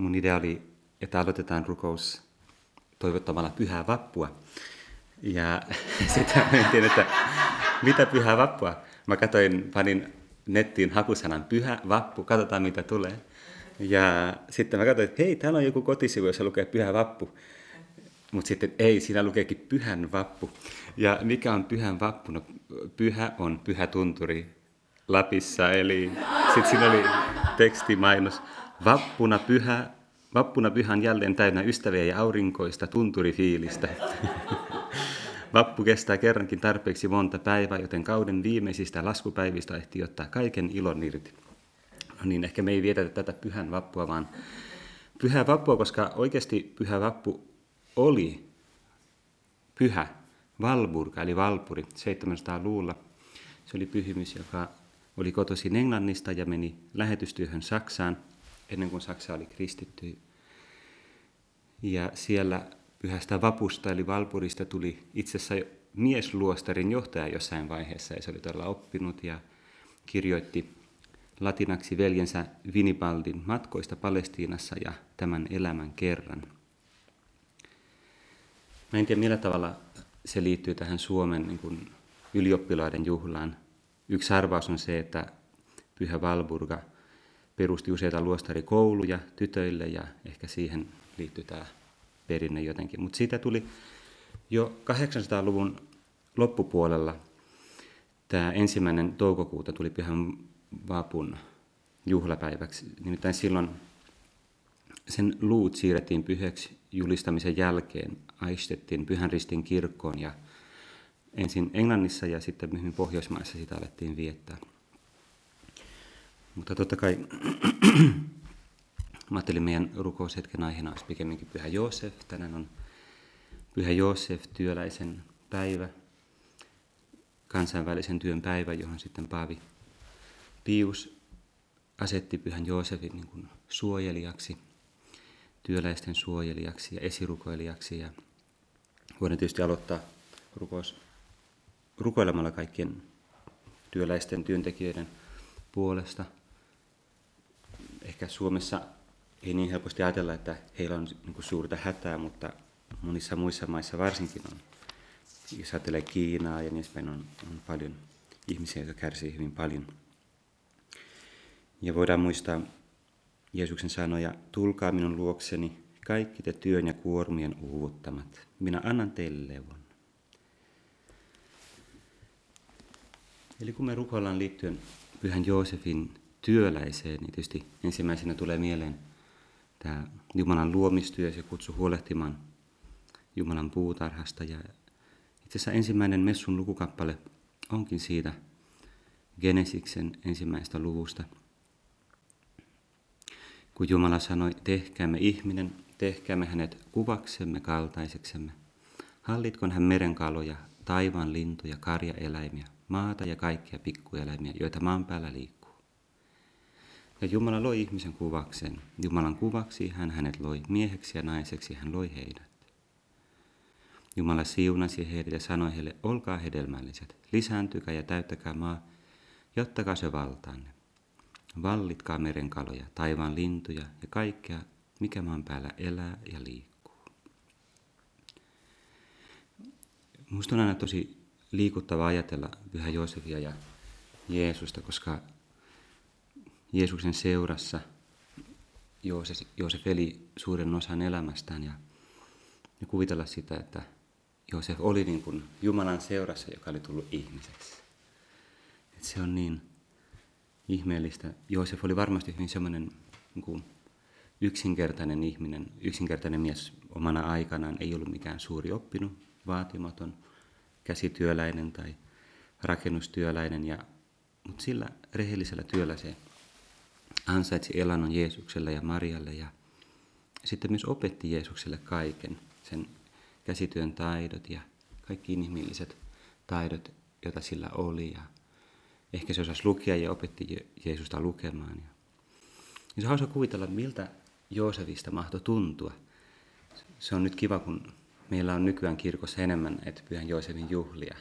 mun idea oli, että aloitetaan rukous toivottamalla pyhää vappua. Ja sitten mietin, että mitä pyhää vappua. Mä katsoin, panin nettiin hakusanan pyhä vappu, katsotaan mitä tulee. Ja sitten mä katsoin, että hei, täällä on joku kotisivu, jossa lukee pyhä vappu. Mutta sitten ei, siinä lukeekin pyhän vappu. Ja mikä on pyhän vappu? No, pyhä on pyhä tunturi Lapissa, eli sitten siinä oli tekstimainos. Vappuna pyhä, vappuna pyhän jälleen täynnä ystäviä ja aurinkoista tunturifiilistä. Vappu kestää kerrankin tarpeeksi monta päivää, joten kauden viimeisistä laskupäivistä ehtii ottaa kaiken ilon irti. No niin, ehkä me ei vietetä tätä pyhän vappua, vaan pyhä vappua, koska oikeasti pyhä vappu oli pyhä Valburga, eli Valpuri, 700-luvulla. Se oli pyhimys, joka oli kotoisin Englannista ja meni lähetystyöhön Saksaan, ennen kuin Saksa oli kristitty. Ja siellä pyhästä vapusta, eli Valpurista, tuli itse asiassa miesluostarin johtaja jossain vaiheessa, ja se oli todella oppinut ja kirjoitti latinaksi veljensä Vinibaldin matkoista Palestiinassa ja tämän elämän kerran. Mä en tiedä millä tavalla se liittyy tähän Suomen niin kuin ylioppilaiden juhlaan. Yksi arvaus on se, että Pyhä Valburga perusti useita luostarikouluja tytöille ja ehkä siihen liittyy tämä perinne jotenkin. Mutta siitä tuli jo 800-luvun loppupuolella tämä ensimmäinen toukokuuta tuli Pyhän Vapun juhlapäiväksi. Nimittäin silloin sen luut siirrettiin pyhäksi julistamisen jälkeen, aistettiin Pyhän Ristin kirkkoon ja ensin Englannissa ja sitten myöhemmin Pohjoismaissa sitä alettiin viettää. Mutta totta kai mä ajattelin meidän rukoushetken aiheena olisi pikemminkin Pyhä Joosef. Tänään on Pyhä Joosef, työläisen päivä, kansainvälisen työn päivä, johon sitten Paavi Pius asetti Pyhän Joosefin niin kuin suojelijaksi, työläisten suojelijaksi ja esirukoilijaksi. Ja voidaan tietysti aloittaa rukous rukoilemalla kaikkien työläisten työntekijöiden puolesta. Ehkä Suomessa ei niin helposti ajatella, että heillä on niin kuin suurta hätää, mutta monissa muissa maissa varsinkin on. Jos ajattelee Kiinaa ja niin on, on paljon ihmisiä, jotka kärsii hyvin paljon. Ja voidaan muistaa Jeesuksen sanoja, tulkaa minun luokseni, kaikki te työn ja kuormien uuvuttamat. Minä annan teille levon. Eli kun me rukoillaan liittyen Pyhän Joosefin työläiseen, niin tietysti ensimmäisenä tulee mieleen tämä Jumalan luomistyö, se kutsu huolehtimaan Jumalan puutarhasta. Ja itse asiassa ensimmäinen messun lukukappale onkin siitä Genesiksen ensimmäistä luvusta. Kun Jumala sanoi, tehkäämme ihminen, tehkäämme hänet kuvaksemme kaltaiseksemme. Hallitkon hän merenkaloja, taivaan lintuja, karjaeläimiä, maata ja kaikkia pikkueläimiä, joita maan päällä liikkuu. Ja Jumala loi ihmisen kuvakseen. Jumalan kuvaksi hän hänet loi mieheksi ja naiseksi hän loi heidät. Jumala siunasi heidät ja sanoi heille, olkaa hedelmälliset, lisääntykää ja täyttäkää maa, jottakaa se valtaanne. Vallitkaa merenkaloja, taivaan lintuja ja kaikkea, mikä maan päällä elää ja liikkuu. Minusta on aina tosi liikuttava ajatella Pyhä Joosefia ja Jeesusta, koska Jeesuksen seurassa Joosef, Joosef eli suuren osan elämästään ja, ja kuvitella sitä, että Joosef oli niin kuin Jumalan seurassa, joka oli tullut ihmiseksi. Et se on niin ihmeellistä. Joosef oli varmasti hyvin semmoinen niin kuin yksinkertainen ihminen, yksinkertainen mies omana aikanaan, ei ollut mikään suuri oppinut, vaatimaton – käsityöläinen tai rakennustyöläinen, ja, mutta sillä rehellisellä työllä se ansaitsi elannon Jeesukselle ja Marialle ja sitten myös opetti Jeesukselle kaiken, sen käsityön taidot ja kaikki inhimilliset taidot, joita sillä oli. Ja ehkä se osasi lukea ja opetti Jeesusta lukemaan. Ja, se hauska kuvitella, miltä Joosefista mahtoi tuntua. Se on nyt kiva, kun meillä on nykyään kirkossa enemmän, että Pyhän Joosefin juhlia.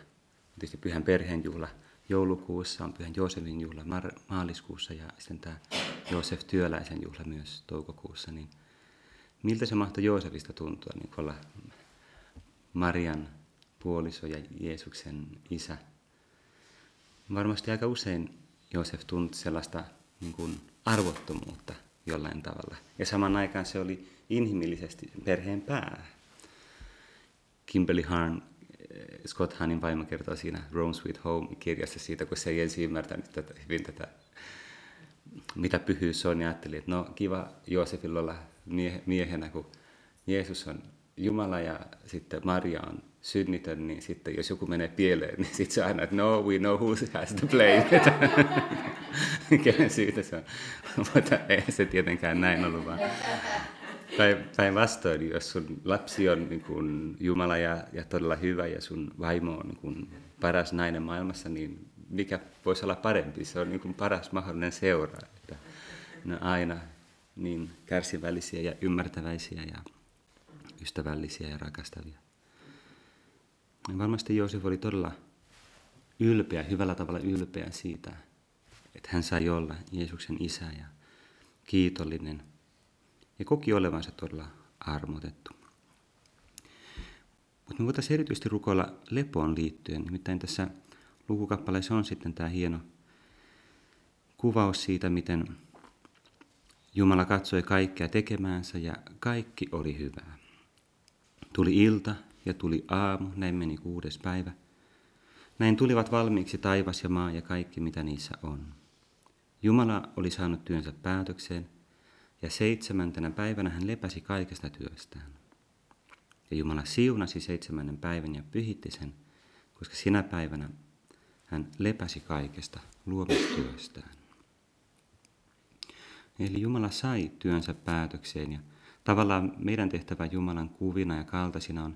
Tietysti Pyhän perheen juhla joulukuussa, on Pyhän Joosefin juhla maaliskuussa ja sitten tämä Joosef Työläisen juhla myös toukokuussa. Niin miltä se mahtoi Joosefista tuntua, niin olla Marian puoliso ja Jeesuksen isä. Varmasti aika usein Joosef tunti sellaista niin kuin arvottomuutta jollain tavalla. Ja saman aikaan se oli inhimillisesti perheen pää. Kimberly Harn, Scott Hanin vaimo kertoo siinä Rome Sweet Home-kirjassa siitä, kun se ei ensin ymmärtänyt tätä, hyvin tätä, mitä pyhyys on, ja ajatteli, että no kiva Joosefilla olla miehenä, kun Jeesus on Jumala ja sitten Maria on synnitön, niin sitten jos joku menee pieleen, niin sitten se aina, että no, we know who has to blame. Kenen syytä se on. Mutta ei se tietenkään näin ollut, vaan päinvastoin, jos sun lapsi on niin kuin Jumala ja, ja todella hyvä ja sun vaimo on niin kuin paras nainen maailmassa, niin mikä voisi olla parempi? Se on niin kuin paras mahdollinen seura. Että ne aina niin kärsivällisiä ja ymmärtäväisiä ja ystävällisiä ja rakastavia. Ja varmasti Joosef oli todella ylpeä, hyvällä tavalla ylpeä siitä, että hän sai olla Jeesuksen isä ja kiitollinen ja koki olevansa todella armotettu. Mutta me voitaisiin erityisesti rukoilla lepoon liittyen, nimittäin tässä lukukappaleessa on sitten tämä hieno kuvaus siitä, miten Jumala katsoi kaikkea tekemäänsä ja kaikki oli hyvää. Tuli ilta ja tuli aamu, näin meni kuudes päivä. Näin tulivat valmiiksi taivas ja maa ja kaikki, mitä niissä on. Jumala oli saanut työnsä päätökseen, ja seitsemäntenä päivänä hän lepäsi kaikesta työstään. Ja Jumala siunasi seitsemännen päivän ja pyhitti sen, koska sinä päivänä hän lepäsi kaikesta luomistyöstään. Eli Jumala sai työnsä päätökseen ja tavallaan meidän tehtävä Jumalan kuvina ja kaltaisina on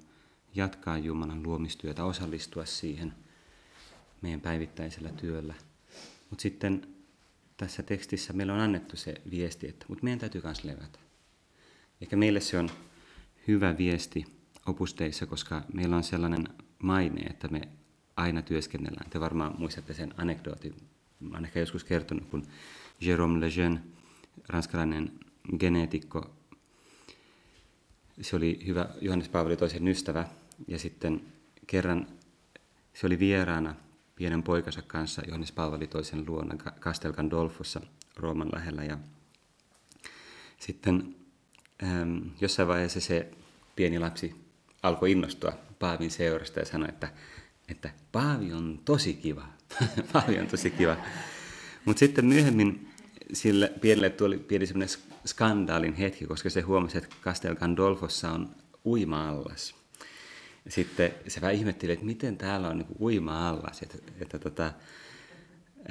jatkaa Jumalan luomistyötä, osallistua siihen meidän päivittäisellä työllä. Mutta sitten tässä tekstissä meillä on annettu se viesti, että mutta meidän täytyy myös levätä. Eikä meille se on hyvä viesti opusteissa, koska meillä on sellainen maine, että me aina työskennellään. Te varmaan muistatte sen anekdootin. Olen ehkä joskus kertonut, kun Jérôme Lejeune, ranskalainen geneetikko, se oli hyvä Johannes Paavali toisen ystävä, ja sitten kerran se oli vieraana pienen poikansa kanssa Johannes Paavali toisen luona Castel Gandolfossa Rooman lähellä. Ja sitten ähm, jossain vaiheessa se pieni lapsi alkoi innostua Paavin seurasta ja sanoi, että, että Paavi on tosi kiva. Paavi on tosi kiva. Mutta sitten myöhemmin sille pienelle tuli pieni semmoinen skandaalin hetki, koska se huomasi, että Castel Gandolfossa on uima-allas sitten se vähän ihmetteli, että miten täällä on niin uima-allas. Että, että tota,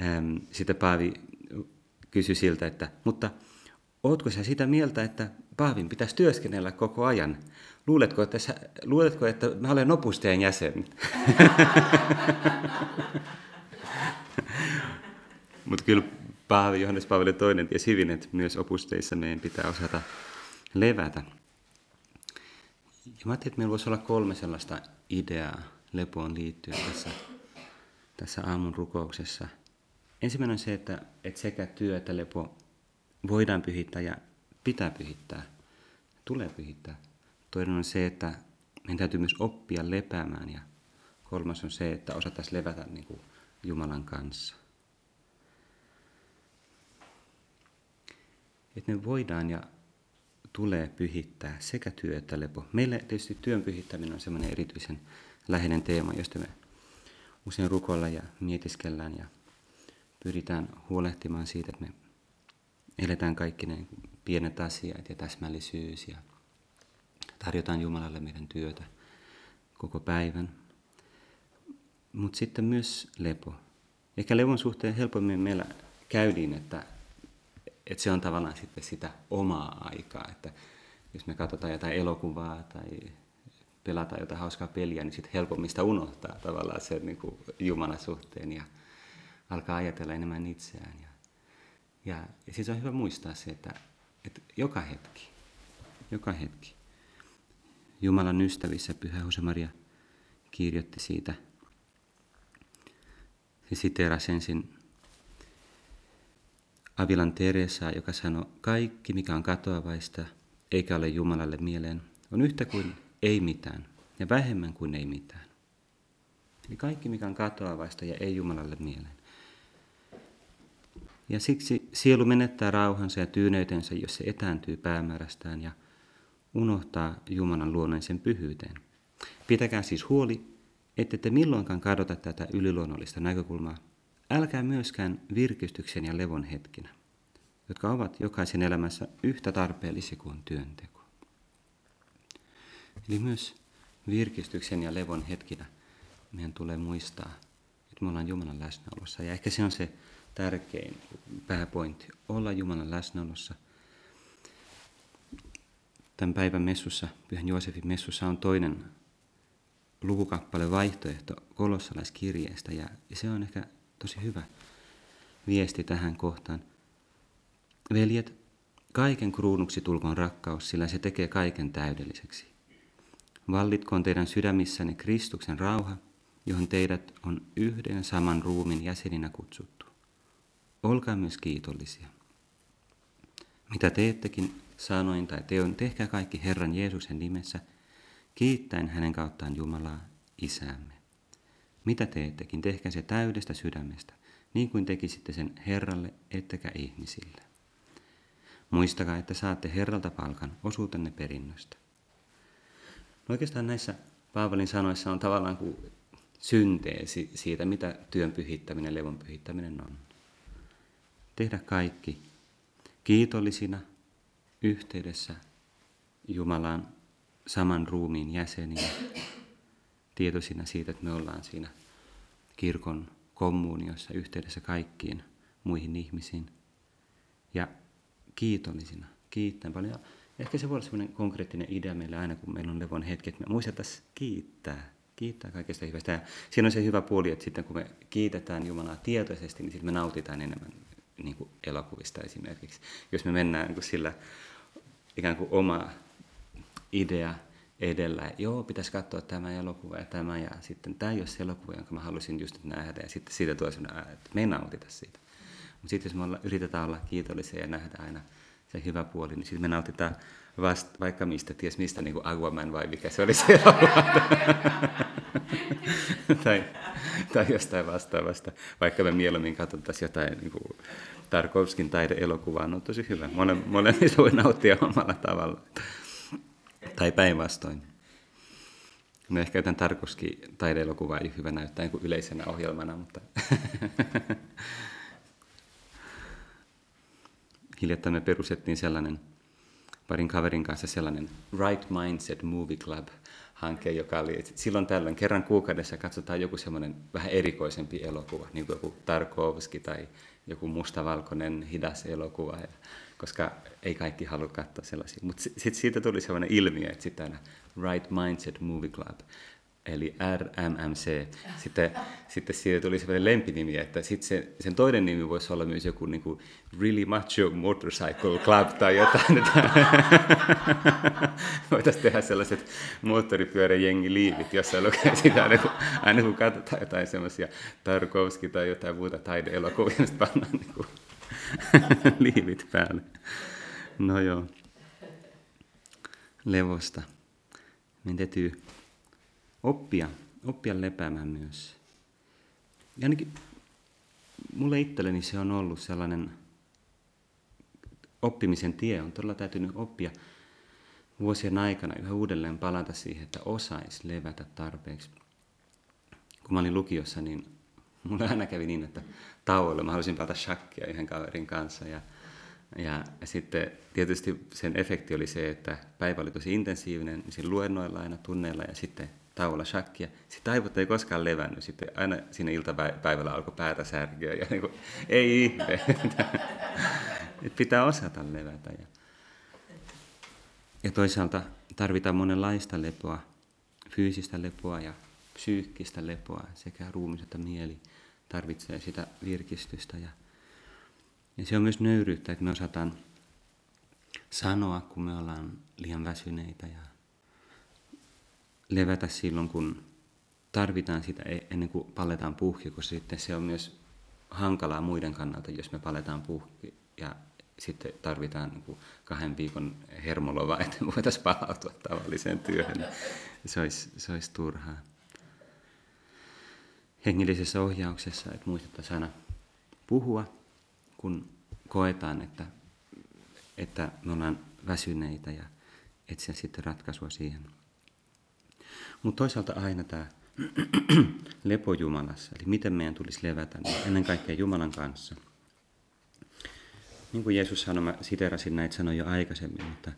äm, sitten Paavi kysyi siltä, että mutta ootko sä sitä mieltä, että Paavin pitäisi työskennellä koko ajan? Luuletko, että, sä, luuletko, että mä olen opusteen jäsen? Mutta kyllä Paavi, Johannes Paavali toinen tiesi hyvin, että myös opusteissa meidän pitää osata levätä. Ja mä ajattelin, että meillä voisi olla kolme sellaista ideaa lepoon liittyen tässä, tässä aamun rukouksessa. Ensimmäinen on se, että, että sekä työ että lepo voidaan pyhittää ja pitää pyhittää, tulee pyhittää. Toinen on se, että meidän täytyy myös oppia lepäämään ja kolmas on se, että osattaisiin levätä niin kuin Jumalan kanssa. Että me voidaan ja tulee pyhittää sekä työ että lepo. Meille tietysti työn pyhittäminen on semmoinen erityisen läheinen teema, josta me usein rukoilla ja mietiskellään ja pyritään huolehtimaan siitä, että me eletään kaikki ne pienet asiat ja täsmällisyys ja tarjotaan Jumalalle meidän työtä koko päivän. Mutta sitten myös lepo. Ehkä levon suhteen helpommin meillä käydiin, että että se on tavallaan sitten sitä omaa aikaa, että jos me katsotaan jotain elokuvaa tai pelataan jotain hauskaa peliä, niin sitten helpommin sitä unohtaa tavallaan sen niin kuin Jumalan suhteen ja alkaa ajatella enemmän itseään. Ja, ja, ja siis on hyvä muistaa se, että, että joka hetki, joka hetki, Jumalan ystävissä Pyhä Jose-Maria kirjoitti siitä, se siteerasi ensin Avilan Teresa, joka sanoi, kaikki mikä on katoavaista eikä ole Jumalalle mieleen, on yhtä kuin ei mitään ja vähemmän kuin ei mitään. Eli kaikki, mikä on katoavaista ja ei Jumalalle mieleen. Ja siksi sielu menettää rauhansa ja tyyneytensä, jos se etääntyy päämäärästään ja unohtaa Jumalan luonnollisen pyhyyteen. Pitäkää siis huoli, ette te milloinkaan kadota tätä yliluonnollista näkökulmaa. Älkää myöskään virkistyksen ja levon hetkinä, jotka ovat jokaisen elämässä yhtä tarpeellisia kuin työnteko. Eli myös virkistyksen ja levon hetkinä meidän tulee muistaa, että me ollaan Jumalan läsnäolossa. Ja ehkä se on se tärkein pääpointti, olla Jumalan läsnäolossa. Tämän päivän messussa, Pyhän Joosefin messussa on toinen lukukappale vaihtoehto kolossalaiskirjeestä ja se on ehkä tosi hyvä viesti tähän kohtaan. Veljet, kaiken kruunuksi tulkoon rakkaus, sillä se tekee kaiken täydelliseksi. Vallitkoon teidän sydämissänne Kristuksen rauha, johon teidät on yhden saman ruumin jäseninä kutsuttu. Olkaa myös kiitollisia. Mitä teettekin sanoin tai teon, tehkää kaikki Herran Jeesuksen nimessä, kiittäen hänen kauttaan Jumalaa, Isäämme. Mitä teettekin, tehkää se täydestä sydämestä, niin kuin tekisitte sen Herralle ettekä ihmisille. Muistakaa, että saatte Herralta palkan osuutenne perinnöstä. No oikeastaan näissä Paavalin sanoissa on tavallaan kuin synteesi siitä, mitä työn pyhittäminen, levon pyhittäminen on. Tehdä kaikki kiitollisina yhteydessä Jumalan saman ruumiin jäseniä, tietoisina siitä, että me ollaan siinä kirkon kommuniossa yhteydessä kaikkiin muihin ihmisiin ja kiitollisina, kiittäen paljon. Ehkä se voi olla sellainen konkreettinen idea meillä aina, kun meillä on levon hetki, että me muistettaisiin kiittää, kiittää kaikesta hyvästä. Ja siinä on se hyvä puoli, että sitten kun me kiitetään Jumalaa tietoisesti, niin sitten me nautitaan enemmän niin kuin elokuvista esimerkiksi. Jos me mennään niin kuin sillä ikään kuin oma idea edellä, joo, pitäisi katsoa tämä elokuva ja tämä, ja sitten tämä ei ole se elokuva, jonka mä halusin just nähdä, ja sitten siitä tulee sellainen, että me ei nautita siitä. Mutta sitten jos me olla, yritetään olla kiitollisia ja nähdä aina se hyvä puoli, niin sitten me nautitaan vasta, vaikka mistä, ties mistä, niin kuin Aquaman vai mikä se oli se tai, tai jostain vastaavasta, vaikka me mieluummin katsottaisiin jotain niin kuin Tarkovskin taideelokuvaa, no tosi hyvä. Mole, molemmista voi nauttia omalla tavalla. Tai päinvastoin. No ehkä jotain Tarkovskin taideelokuvaa ei hyvä näyttää niin yleisenä ohjelmana, mutta hiljattain me perustettiin sellainen parin kaverin kanssa sellainen Right Mindset Movie Club hanke, joka oli, että silloin tällöin kerran kuukaudessa katsotaan joku semmoinen vähän erikoisempi elokuva, niin kuin joku Tarkovski tai joku mustavalkoinen hidas elokuva, ja, koska ei kaikki halua katsoa sellaisia. Mutta sitten siitä tuli sellainen ilmiö, että sitten aina Right Mindset Movie Club, eli RMMC. Sitten, sitten siitä tuli sellainen lempinimi, että sitten se, sen toinen nimi voisi olla myös joku niin kuin Really Macho Motorcycle Club tai jotain. Voitaisiin tehdä sellaiset moottoripyöräjengi-liivit, jossa lukee sitä aina kun, aina kun katsotaan jotain semmoisia Tarkovski tai jotain muuta taideelokuvia, niin pannaan niin kuin liivit päälle. No joo. Levosta. Meidän täytyy oppia, oppia lepäämään myös. Ja ainakin mulle itselleni se on ollut sellainen oppimisen tie. On todella täytynyt oppia vuosien aikana yhä uudelleen palata siihen, että osaisi levätä tarpeeksi. Kun mä olin lukiossa, niin mulla aina kävi niin, että tauolla mä halusin pelata shakkia yhden kaverin kanssa. Ja, ja, ja sitten tietysti sen efekti oli se, että päivä oli tosi intensiivinen, niin siinä luennoilla aina tunneilla ja sitten tauolla shakkia. Sitten aivot ei koskaan levännyt. Sitten aina siinä iltapäivällä alkoi päätä särkyä. Ja niin kuin, ei ihme. pitää osata levätä. Ja, ja toisaalta tarvitaan monenlaista lepoa, fyysistä lepoa ja psyykkistä lepoa, sekä ruumis että mieli tarvitsee sitä virkistystä. Ja, ja se on myös nöyryyttä, että me osataan sanoa, kun me ollaan liian väsyneitä ja levätä silloin, kun tarvitaan sitä e- ennen kuin paletaan puhki, koska sitten se on myös hankalaa muiden kannalta, jos me paletaan puhki ja sitten tarvitaan niin kahden viikon hermolova, että voitaisiin palautua tavalliseen työhön. Se olisi, se olisi turhaa. Hengellisessä ohjauksessa, että muistettaisiin aina puhua, kun koetaan, että, että me ollaan väsyneitä ja etsiä sitten ratkaisua siihen. Mutta toisaalta aina tämä lepo Jumalassa, eli miten meidän tulisi levätä, niin ennen kaikkea Jumalan kanssa. Niin kuin Jeesus sanoi, mä siterasin näitä sanoja jo aikaisemmin, mutta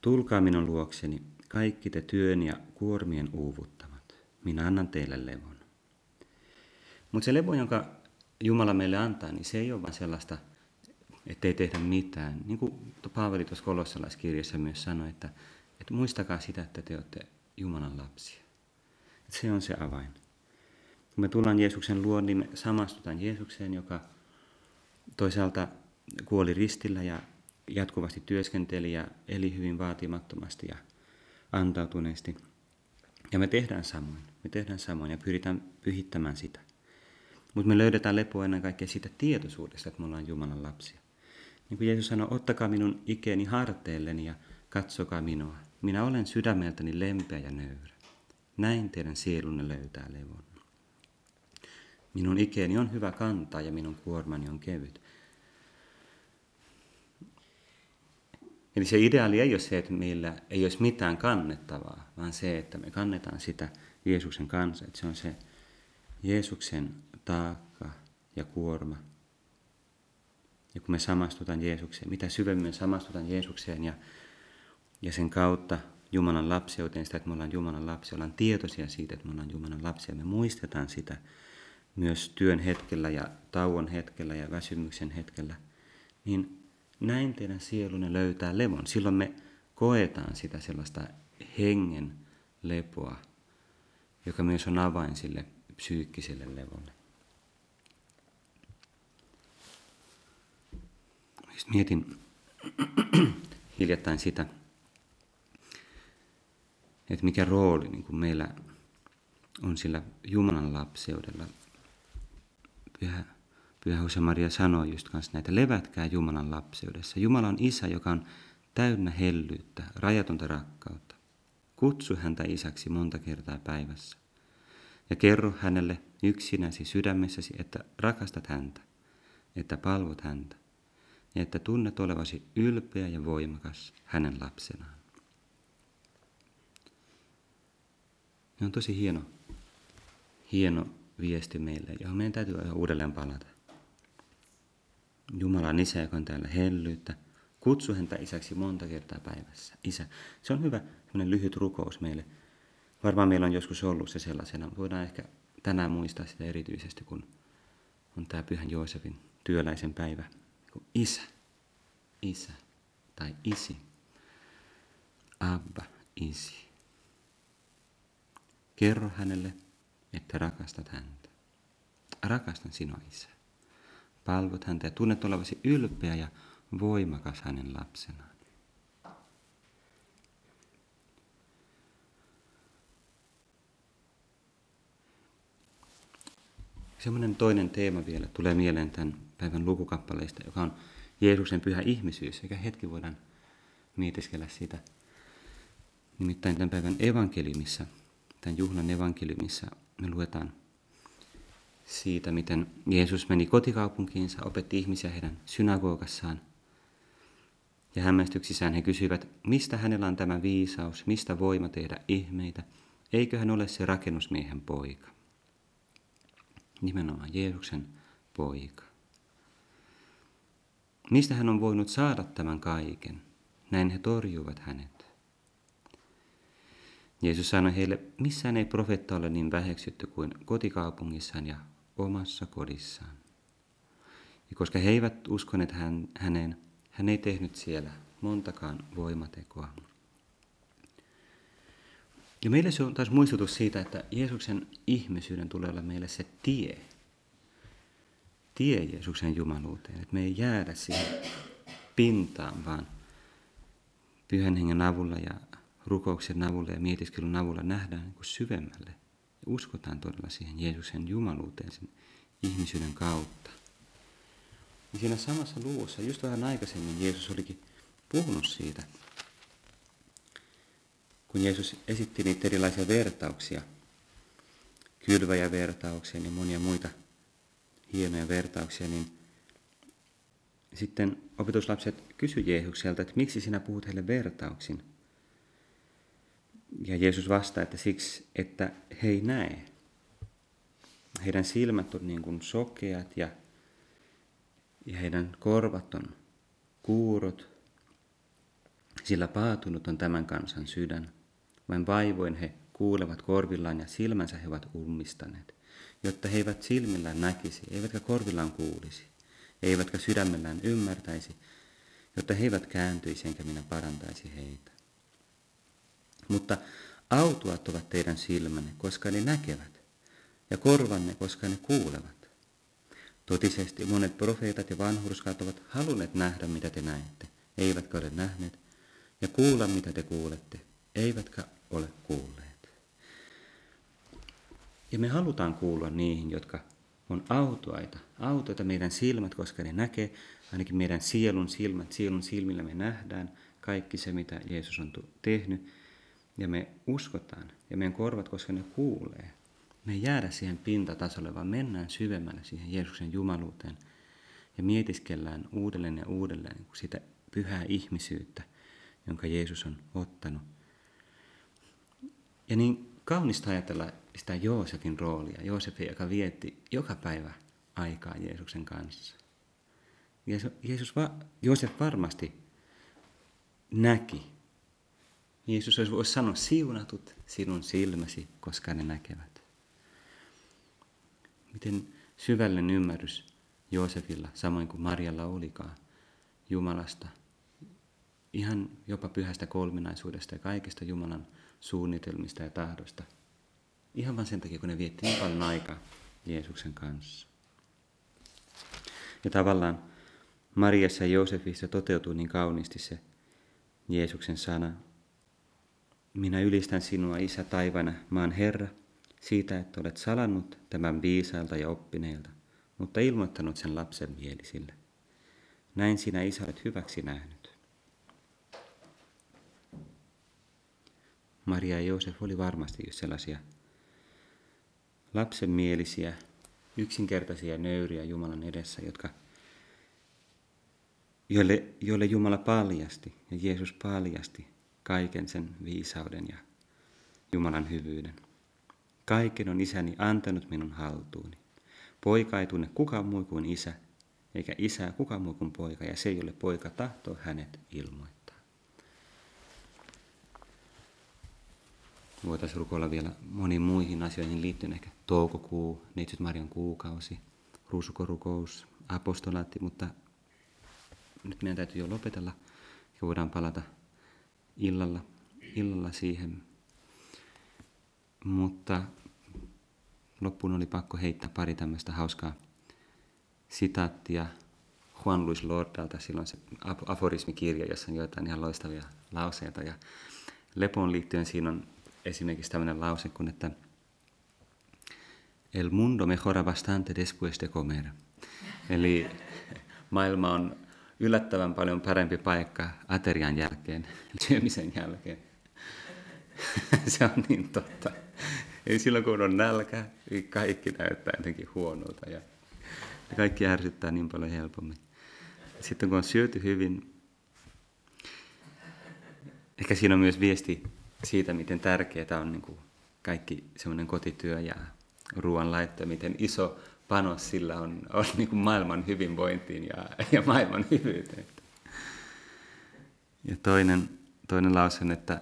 tulkaa minun luokseni, kaikki te työn ja kuormien uuvuttavat. Minä annan teille levon. Mutta se levo, jonka Jumala meille antaa, niin se ei ole vain sellaista, ettei tehdä mitään. Niin kuin Paavali tuossa kolossalaiskirjassa myös sanoi, että, että muistakaa sitä, että te olette Jumalan lapsia. Että se on se avain. Kun me tullaan Jeesuksen luo, niin me samastutaan Jeesukseen, joka toisaalta kuoli ristillä ja jatkuvasti työskenteli ja eli hyvin vaatimattomasti ja antautuneesti. Ja me tehdään samoin. Me tehdään samoin ja pyritään pyhittämään sitä. Mutta me löydetään lepoa ennen kaikkea siitä tietoisuudesta, että me ollaan Jumalan lapsia. Niin kuin Jeesus sanoi, ottakaa minun ikeeni harteilleni ja katsokaa minua. Minä olen sydämeltäni lempeä ja nöyrä. Näin teidän sielunne löytää levon. Minun ikeeni on hyvä kantaa ja minun kuormani on kevyt. Eli se ideaali ei ole se, että meillä ei olisi mitään kannettavaa, vaan se, että me kannetaan sitä Jeesuksen kanssa. Että se on se Jeesuksen taakka ja kuorma. Ja kun me samastutaan Jeesukseen, mitä syvemmin samastutaan Jeesukseen ja, ja sen kautta Jumalan lapseuteen, sitä, että me ollaan Jumalan lapsia, ollaan tietoisia siitä, että me ollaan Jumalan lapsia. Me muistetaan sitä myös työn hetkellä ja tauon hetkellä ja väsymyksen hetkellä. Niin näin teidän sielunne löytää levon. Silloin me koetaan sitä sellaista hengen lepoa, joka myös on avain sille psyykkiselle levolle. Mietin hiljattain sitä, että mikä rooli niin kuin meillä on sillä Jumalan lapseudella. Pyhä, Pyhä Jose Maria sanoi just kanssa näitä, levätkää Jumalan lapseudessa. Jumala on isä, joka on täynnä hellyyttä, rajatonta rakkautta. Kutsu häntä isäksi monta kertaa päivässä. Ja kerro hänelle yksinäsi sydämessäsi, että rakastat häntä, että palvot häntä, ja että tunnet olevasi ylpeä ja voimakas hänen lapsenaan. Ne on tosi hieno, hieno viesti meille, johon meidän täytyy uudelleen palata. Jumala on isä, joka on täällä hellyyttä. Kutsu häntä isäksi monta kertaa päivässä. Isä. Se on hyvä lyhyt rukous meille. Varmaan meillä on joskus ollut se sellaisena. Voidaan ehkä tänään muistaa sitä erityisesti, kun on tämä Pyhän Joosefin työläisen päivä. Isä, isä tai isi. Abba, isi. Kerro hänelle, että rakastat häntä. Rakastan sinua, Isä. Palvot häntä ja tunnet olevasi ylpeä ja voimakas hänen lapsenaan. Semmoinen toinen teema vielä tulee mieleen tämän päivän lukukappaleista, joka on Jeesuksen pyhä ihmisyys, eikä hetki voidaan mietiskellä sitä. Nimittäin tämän päivän evankeliumissa tämän juhlan evankeliumissa me luetaan siitä, miten Jeesus meni kotikaupunkiinsa, opetti ihmisiä heidän synagogassaan. Ja hämmästyksissään he kysyivät, mistä hänellä on tämä viisaus, mistä voima tehdä ihmeitä, eikö hän ole se rakennusmiehen poika. Nimenomaan Jeesuksen poika. Mistä hän on voinut saada tämän kaiken? Näin he torjuvat hänet. Jeesus sanoi heille, missään ei profetta ole niin väheksytty kuin kotikaupungissaan ja omassa kodissaan. Ja koska he eivät uskoneet hän, häneen, hän ei tehnyt siellä montakaan voimatekoa. Ja meille se on taas muistutus siitä, että Jeesuksen ihmisyyden tulee olla meille se tie. Tie Jeesuksen jumaluuteen. Että me ei jäädä siihen pintaan, vaan pyhän hengen avulla ja rukouksen avulla ja mietiskelun avulla nähdään niin kuin syvemmälle ja uskotaan todella siihen Jeesuksen jumaluuteen sen ihmisyyden kautta. niin siinä samassa luvussa, just vähän aikaisemmin, Jeesus olikin puhunut siitä, kun Jeesus esitti niitä erilaisia vertauksia, kylväjävertauksia ja monia muita hienoja vertauksia, niin sitten opetuslapset kysyi Jeesukselta, että miksi sinä puhut heille vertauksin? Ja Jeesus vastaa, että siksi, että he ei näe. Heidän silmät on niin kuin sokeat ja, ja heidän korvat on kuurot, sillä paatunut on tämän kansan sydän. Vain vaivoin he kuulevat korvillaan ja silmänsä he ovat ummistaneet, jotta he eivät silmillään näkisi, eivätkä korvillaan kuulisi, eivätkä sydämellään ymmärtäisi, jotta he eivät kääntyisi enkä minä parantaisi heitä. Mutta autuat ovat teidän silmänne, koska ne näkevät, ja korvanne, koska ne kuulevat. Totisesti monet profeetat ja vanhurskaat ovat halunneet nähdä, mitä te näette, eivätkä ole nähneet, ja kuulla, mitä te kuulette, eivätkä ole kuulleet. Ja me halutaan kuulla niihin, jotka on autoaita. Autoita meidän silmät, koska ne näkee, ainakin meidän sielun silmät, sielun silmillä me nähdään kaikki se, mitä Jeesus on tehnyt. Ja me uskotaan, ja meidän korvat, koska ne kuulee. Me ei jäädä siihen pintatasolle, vaan mennään syvemmälle siihen Jeesuksen jumaluuteen ja mietiskellään uudelleen ja uudelleen sitä pyhää ihmisyyttä, jonka Jeesus on ottanut ja niin kaunista ajatella sitä Joosefin roolia, Joosefin, joka vietti joka päivä aikaa Jeesuksen kanssa. Jeesus, va, Joosef varmasti näki. Jeesus olisi voisi sanoa, siunatut sinun silmäsi, koska ne näkevät. Miten syvällinen ymmärrys Joosefilla, samoin kuin Marjalla olikaan, Jumalasta, ihan jopa pyhästä kolminaisuudesta ja kaikesta Jumalan suunnitelmista ja tahdosta. Ihan vain sen takia, kun ne vietti niin paljon aikaa Jeesuksen kanssa. Ja tavallaan Mariassa ja Joosefissa toteutuu niin kauniisti se Jeesuksen sana. Minä ylistän sinua, Isä taivana, maan Herra, siitä, että olet salannut tämän viisailta ja oppineilta, mutta ilmoittanut sen lapsen mielisille. Näin sinä, Isä, olet hyväksi nähnyt. Maria ja Joosef oli varmasti just sellaisia lapsenmielisiä, yksinkertaisia nöyriä Jumalan edessä, jotka, joille, joille Jumala paljasti ja Jeesus paljasti kaiken sen viisauden ja Jumalan hyvyyden. Kaiken on isäni antanut minun haltuuni. Poika ei tunne kukaan muu kuin isä, eikä isää kukaan muu kuin poika, ja se, jolle poika tahtoo hänet ilmoittaa. Voitaisiin rukoilla vielä moniin muihin asioihin liittyen, ehkä toukokuu, Neitsyt Marian kuukausi, ruusukorukous, apostolaatti, mutta nyt meidän täytyy jo lopetella ja voidaan palata illalla, illalla siihen. Mutta loppuun oli pakko heittää pari tämmöistä hauskaa sitaattia Juan Luis Lordalta, silloin se aforismikirja, jossa on joitain ihan loistavia lauseita. Ja lepoon liittyen siinä on esimerkiksi tämmöinen lause kuin, että El mundo mejora bastante después de comer. Eli maailma on yllättävän paljon parempi paikka aterian jälkeen, syömisen jälkeen. Se on niin totta. Eli silloin kun on nälkä, niin kaikki näyttää jotenkin huonolta ja kaikki ärsyttää niin paljon helpommin. Sitten kun on syöty hyvin, ehkä siinä on myös viesti siitä, miten tärkeää on niin kuin kaikki semmoinen kotityö ja ruoanlaitto, miten iso panos sillä on, on niin kuin maailman hyvinvointiin ja, ja maailman hyvyyteen. Ja toinen, toinen lause on, että,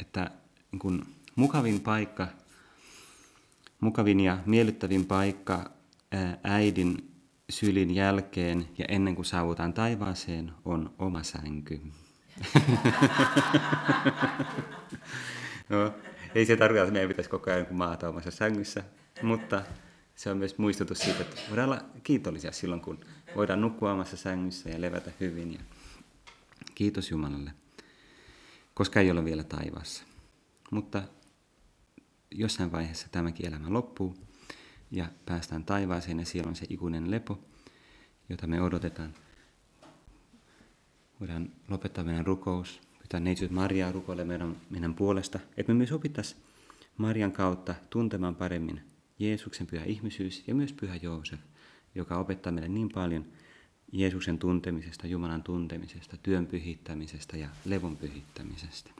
että niin kuin mukavin paikka, mukavin ja miellyttävin paikka äidin sylin jälkeen ja ennen kuin saavutaan taivaaseen on oma sänky. No, ei se tarkoita, että meidän pitäisi koko ajan maata omassa sängyssä, mutta se on myös muistutus siitä, että voidaan olla kiitollisia silloin, kun voidaan nukkua omassa sängyssä ja levätä hyvin. Ja kiitos Jumalalle, koska ei ole vielä taivaassa. Mutta jossain vaiheessa tämäkin elämä loppuu ja päästään taivaaseen ja siellä on se ikuinen lepo, jota me odotetaan. Voidaan lopettaa meidän rukous, pyytää neitsyt Mariaa rukoille meidän, meidän puolesta, että me myös opittaisiin Marian kautta tuntemaan paremmin Jeesuksen pyhä ihmisyys ja myös pyhä Joosef, joka opettaa meille niin paljon Jeesuksen tuntemisesta, Jumalan tuntemisesta, työn pyhittämisestä ja levon pyhittämisestä.